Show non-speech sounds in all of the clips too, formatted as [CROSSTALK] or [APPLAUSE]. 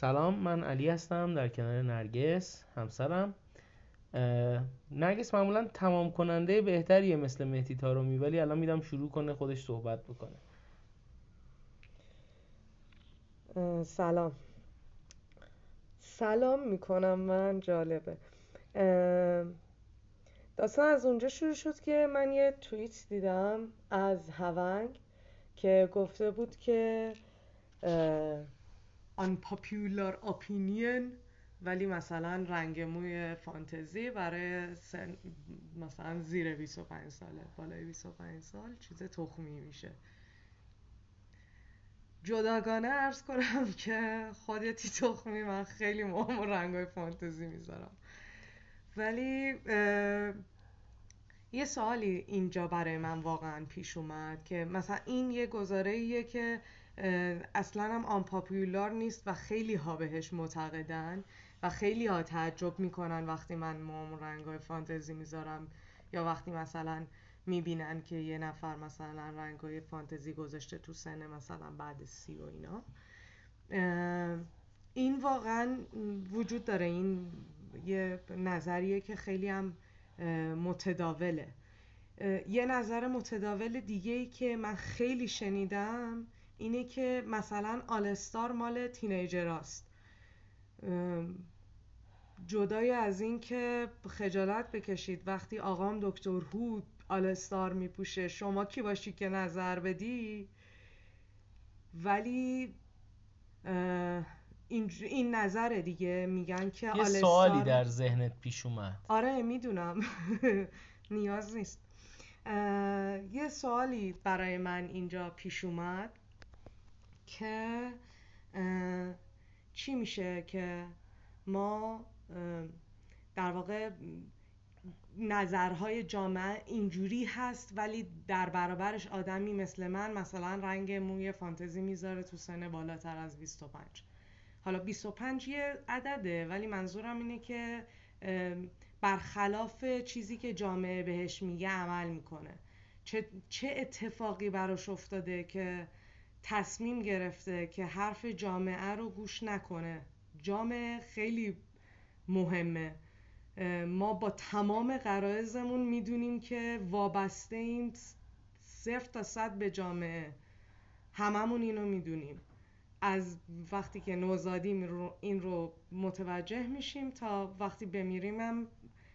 سلام من علی هستم در کنار نرگس همسرم. نرگس معمولا تمام کننده بهتریه مثل مهدی تارومی ولی الان میدم شروع کنه خودش صحبت بکنه. سلام. سلام می‌کنم من جالبه. داستان از اونجا شروع شد که من یه توییت دیدم از هونگ که گفته بود که unpopular opinion ولی مثلا رنگ موی فانتزی برای سن مثلا زیر 25 ساله بالای 25 سال چیز تخمی میشه. جداگانه ارز کنم که خودتی تخمی من خیلی مهم رنگ های فانتزی می‌ذارم. ولی یه سوالی اینجا برای من واقعا پیش اومد که مثلا این یه گزاره ایه که اصلا هم آنپاپیولار نیست و خیلی ها بهش معتقدن و خیلی ها تعجب می‌کنن وقتی من موام رنگ های فانتزی می‌ذارم یا وقتی مثلا می‌بینن که یه نفر مثلا رنگ های فانتزی گذاشته تو سن مثلا بعد سی و اینا. این واقعا وجود داره. این یه نظریه که خیلی هم متداوله. یه نظر متداول دیگه ای که من خیلی شنیدم اینه که مثلا آلستار مال تینیجراست جدای از این که خجالت بکشید وقتی آقام دکتر هود آلستار میپوشه شما کی باشی که نظر بدی؟ ولی این, این نظره دیگه. میگن که یه سوالی در ذهنت پیش اومد. آره می‌دونم. [LAUGHS] نیاز نیست. یه سوالی برای من اینجا پیش اومد که چی میشه که ما در واقع نظرهای جامعه اینجوری هست ولی در برابرش آدمی مثل من مثلا رنگ موی فانتزی می‌ذاره تو سن بالاتر از 25 حالا 25 یه عدده ولی منظورم اینه که برخلاف چیزی که جامعه بهش میگه عمل می‌کنه. چه, چه اتفاقی براش افتاده که تصمیم گرفته که حرف جامعه رو گوش نکنه؟ جامعه خیلی مهمه. ما با تمام قرائزمون می‌دونیم که وابسته این صفر تا صد به جامعه. هممون اینو می‌دونیم. از وقتی که نوزادیم این رو متوجه میشیم تا وقتی بمیریم هم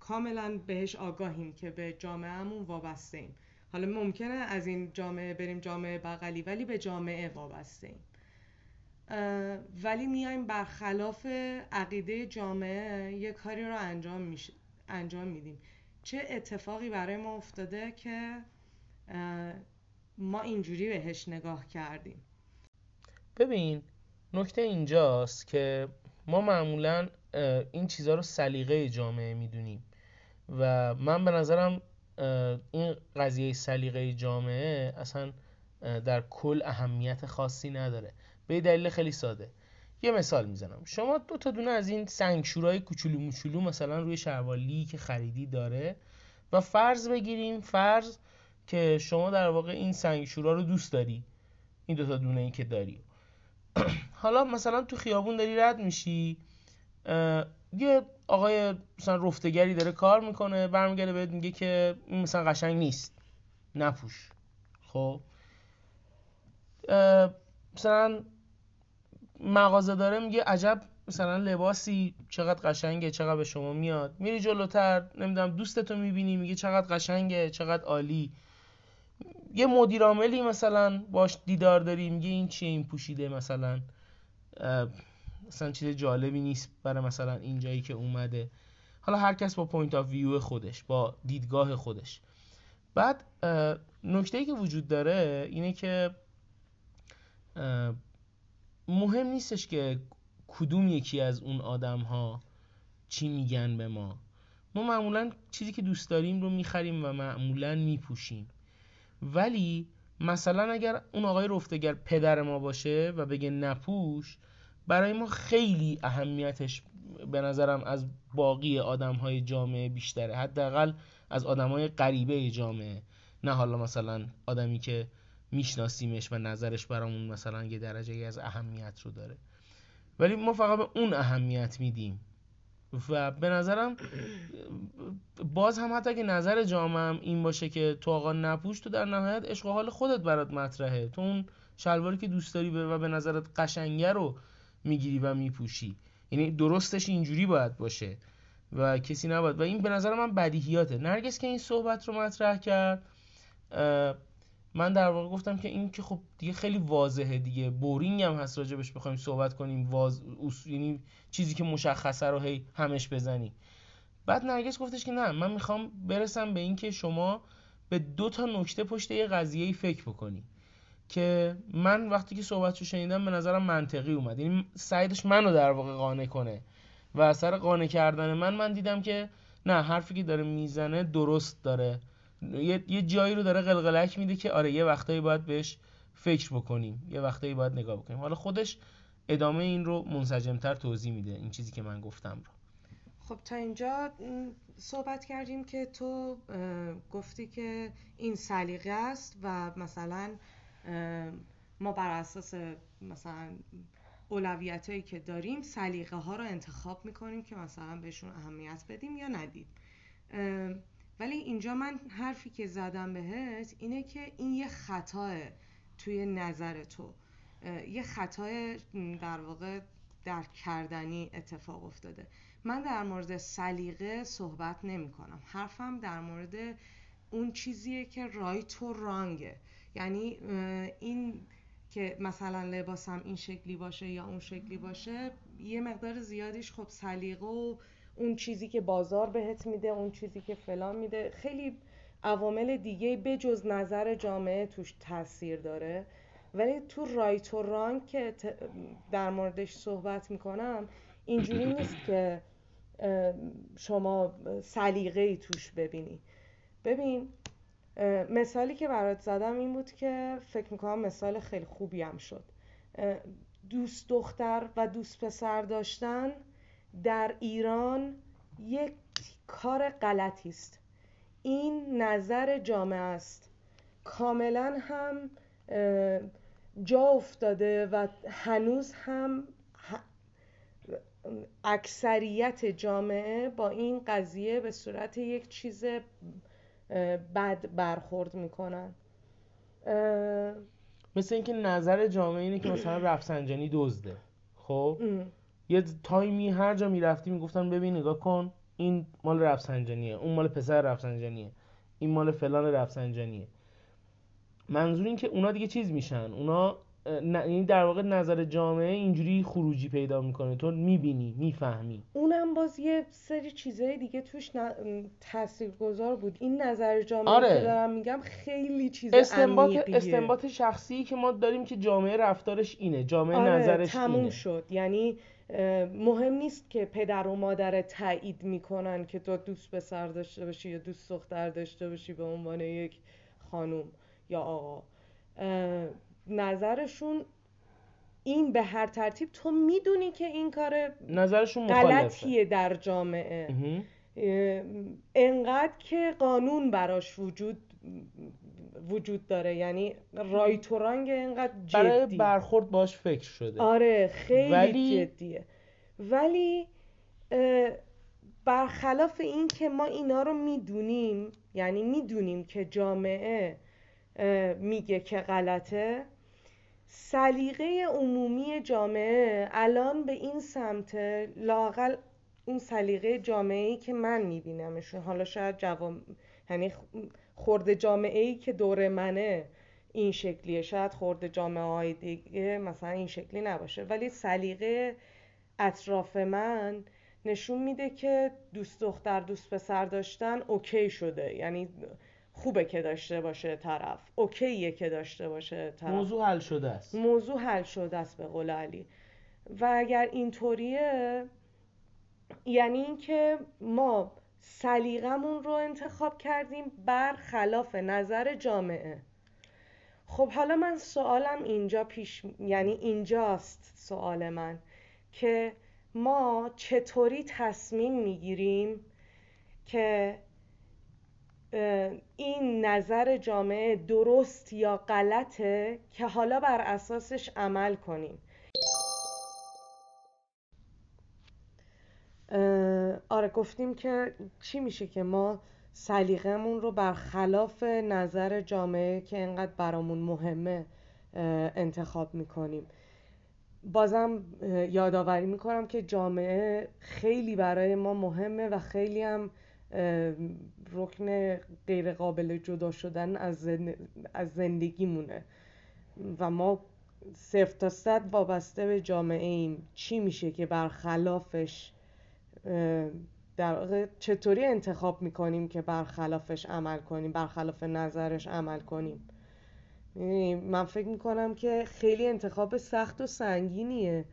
کاملا بهش آگاهیم که به جامعهمون وابسته ایم. حالا ممکنه از این جامعه بریم جامعه بغلی ولی به جامعه وابسته ایم. ولی میایم برخلاف عقیده جامعه یه کاری رو انجام, میش... انجام میدیم. چه اتفاقی برای ما افتاده که ما اینجوری بهش نگاه کردیم؟ ببین نکته اینجاست که ما معمولا این چیزها رو سلیقه جامعه می‌دونیم و من به نظرم این قضیه سلیقه جامعه اصلا در کل اهمیت خاصی نداره. به دلیل خیلی ساده. یه مثال می‌زنم. شما دو تا دونه از این سنگشورای کوچولو موچولو مثلا روی شروالی که خریدی داره و فرض بگیریم فرض که شما در واقع این سنگشورا رو دوست داری. این دو تا دونه ای که داری. حالا مثلا تو خیابون داری رد میشی یه آقای مثلا رفتگری داره کار می‌کنه برمیگرده بهت میگه که این مثلا قشنگ نیست نپوش. خب؟ مثلا مغازه داره میگه عجب مثلا لباسی چقدر قشنگه چقدر به شما میاد. میری جلوتر نمی‌دونم دوستتو می‌بینی میگه چقدر قشنگه چقدر عالی. یه مدیر عاملی مثلا باش دیدار داری میگه این چیه این پوشیده مثلا مثلا چیز جالبی نیست برای مثلا اینجایی که اومده. حالا هر کس با point of view خودش با دیدگاه خودش. بعد نکته که وجود داره اینه که مهم نیستش که کدوم یکی از اون آدم ها چی میگن به ما. ما معمولا چیزی که دوست داریم رو می‌خریم و معمولا میپوشیم. ولی مثلا اگر اون آقای رفتگر پدر ما باشه و بگه نپوش برای ما خیلی اهمیتش به نظرم از باقی آدم های جامعه بیشتره. حداقل از آدم های غریبه جامعه. نه حالا مثلا آدمی که میشناسیمش و نظرش برامون مثلا یه درجه از اهمیت رو داره. ولی ما فقط به اون اهمیت میدیم. و به نظرم باز هم حتی که نظر جامعه این باشه که تو آقا نپوش تو در نهایت عشق حال خودت برات مطرحه. تو اون شلواری که دوست داری و به نظرت قشنگه رو می‌گیری و میپوشی. یعنی درستش اینجوری باید باشه و کسی نباید. و این به نظر من بدیهیاته. نرگس که این صحبت رو مطرح کرد من در واقع گفتم که این که خب دیگه خیلی واضحه دیگه. بورینگ هم هست راجبش بخوایم صحبت کنیم. واز... یعنی چیزی که مشخصه رو هی همش بزنی بعد نرگس گفتش که نه من می‌خوام برسم به اینکه شما به دو تا نکته پشت یه قضیه فکر بکنی. که من وقتی که صحبتشو شنیدم به نظرم منطقی اومد. یعنی سعیدش منو در واقع قانع کنه. و اثر قانع کردن من من دیدم که نه حرفی که داره می‌زنه درست داره. یه, یه جایی رو داره قلقلک میده که آره یه وقتایی باید بهش فکر بکنیم یه وقتایی باید نگاه بکنیم. حالا خودش ادامه این رو منسجمتر توضیح میده این چیزی که من گفتم رو. خب تا اینجا صحبت کردیم که تو گفتی که این سلیقه است و مثلا ما بر اساس مثلا اولویت هایی که داریم سلیقه ها رو انتخاب می‌کنیم که مثلا بهشون اهمیت بدیم یا ندید ولی اینجا من حرفی که زدم بهت اینه که این یه خطاه توی نظر تو. یه خطای در واقع درک کردنی اتفاق افتاده. من در مورد سلیقه صحبت نمی کنم. حرفم در مورد اون چیزیه که رایت و رانگه یعنی این که مثلا لباسم این شکلی باشه یا اون شکلی باشه یه مقدار زیادیش خب سلیقه و اون چیزی که بازار بهت میده اون چیزی که فلان میده. خیلی عوامل دیگه بجز نظر جامعه توش تاثیر داره. ولی تو رایت و رانگ که در موردش صحبت می‌کنم اینجوری نیست که شما سلیقه ای توش ببینی. ببین مثالی که برات زدم این بود که فکر می‌کنم مثال خیلی خوبی هم شد. دوست دختر و دوست پسر داشتن در ایران یک کار غلطی است. این نظر جامعه است. کاملا هم جا افتاده و هنوز هم اکثریت جامعه با این قضیه به صورت یک چیز بد برخورد می‌کنن. مثل اینکه نظر جامعه اینه که مثلا رفسنجانی دزده. خب؟ یه تایمی هر جا می‌رفتی می‌گفتن ببین نگاه کن این مال رفسنجانیه اون مال پسر رفسنجانیه این مال فلان رفسنجانیه. منظور این که اونا دیگه چیز میشن اونا یعنی در واقع نظر جامعه اینجوری خروجی پیدا می‌کنه. تو می‌بینی می‌فهمی. اونم باز یه سری چیزهای دیگه توش تاثیرگذار بود. این نظر جامعه آره. که دارم میگم خیلی چیز استنباط استنباط شخصی که ما داریم که جامعه رفتارش اینه جامعه آره، نظرش تموم اینه. شد. یعنی مهم نیست که پدر و مادر تایید می‌کنن که تو دوست پسر داشته باشی یا دوست دختر داشته باشی به عنوان یک خانوم یا آقا. نظرشون این به هر ترتیب تو می‌دونی که این کار نظرشون غلطیه در جامعه. انقدر که قانون براش وجود وجود داره. یعنی رایت و رانگ انقدر جدی برای برخورد باش فکر شده. آره خیلی ولی... جدیه. ولی برخلاف این که ما اینا رو می‌دونیم یعنی می‌دونیم که جامعه میگه که غلطه سلیقه عمومی جامعه الان به این سمت لاقل اون سلیقه جامعه ای که من میبینمشون حالا شاید جوام یعنی خورده جامعه ای که دور منه این شکلیه. شاید خورده جامعه های دیگه مثلا این شکلی نباشه. ولی سلیقه اطراف من نشون میده که دوست دختر دوست پسر داشتن اوکی شده. یعنی خوبه که داشته باشه طرف. اوکیه که داشته باشه طرف. موضوع حل شده است. موضوع حل شده است به قول علی. و اگر اینطوریه یعنی اینکه ما سلیقمون رو انتخاب کردیم بر خلاف نظر جامعه. خب حالا من سوالم اینجا پیش یعنی اینجاست سوال من که ما چطوری تصمیم می‌گیریم که این نظر جامعه درست یا غلطه که حالا بر اساسش عمل کنیم؟ آره گفتیم که چی میشه که ما سلیقه‌مون رو برخلاف نظر جامعه که انقدر برامون مهمه انتخاب می‌کنیم. بازم یادآوری می‌کنم که جامعه خیلی برای ما مهمه و خیلی هم رکن غیر قابل جدا شدن از زندگیمونه. و ما صفر تا صد وابسته به جامعه ایم چی میشه که برخلافش در واقع چطوری انتخاب می‌کنیم که برخلافش عمل کنیم برخلاف نظرش عمل کنیم؟ من فکر می‌کنم که خیلی انتخاب سخت و سنگینیه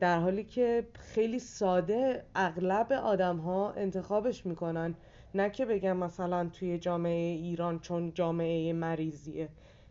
در حالی که خیلی ساده اغلب آدم ها انتخابش می‌کنن. نه که بگم مثلا توی جامعه ایران چون جامعه مریضیه.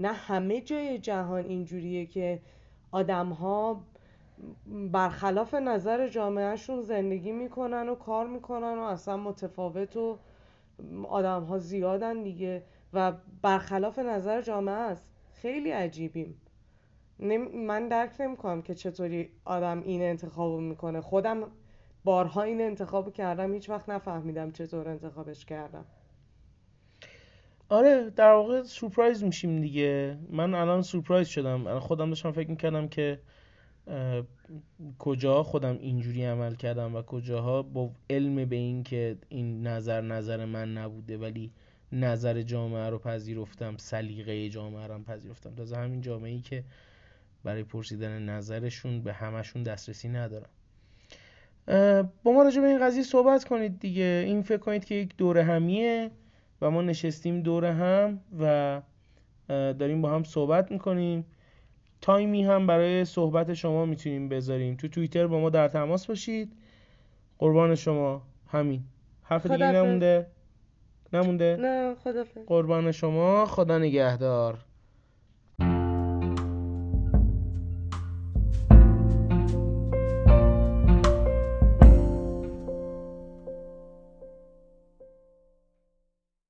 نه همه جای جهان اینجوریه که آدم ها برخلاف نظر جامعهشون زندگی می‌کنن و کار می‌کنن و اصلا متفاوت و آدم ها زیادن دیگه و برخلاف نظر جامعه است. خیلی عجیبیم. من درک نمی‌کنم که چطوری آدم این انتخاب می‌کنه. خودم بارها این انتخاب کردم هیچ وقت نفهمیدم چطور انتخابش کردم. آره در واقع سورپرایز میشیم دیگه. من الان سورپرایز شدم. خودم داشتم فکر می‌کردم که کجا خودم اینجوری عمل کردم و کجاها با علم به این که این نظر نظر من نبوده ولی نظر جامعه رو پذیرفتم سلیقه جامعه رو پذیرفتم. تازه همین جامعه ای که برای پرسیدن نظرشون به همشون دسترسی ندارم. با ما راجع به این قضیه صحبت کنید دیگه. این فکر کنید که یک دوره همیه و ما نشستیم دوره هم و داریم با هم صحبت می‌کنیم. تایمی هم برای صحبت شما می‌تونیم بذاریم. تو توییتر با ما در تماس باشید. قربان شما. همین. حرف دیگه نمونده؟ نمونده؟ نه قربان شما. خدا نگهدار.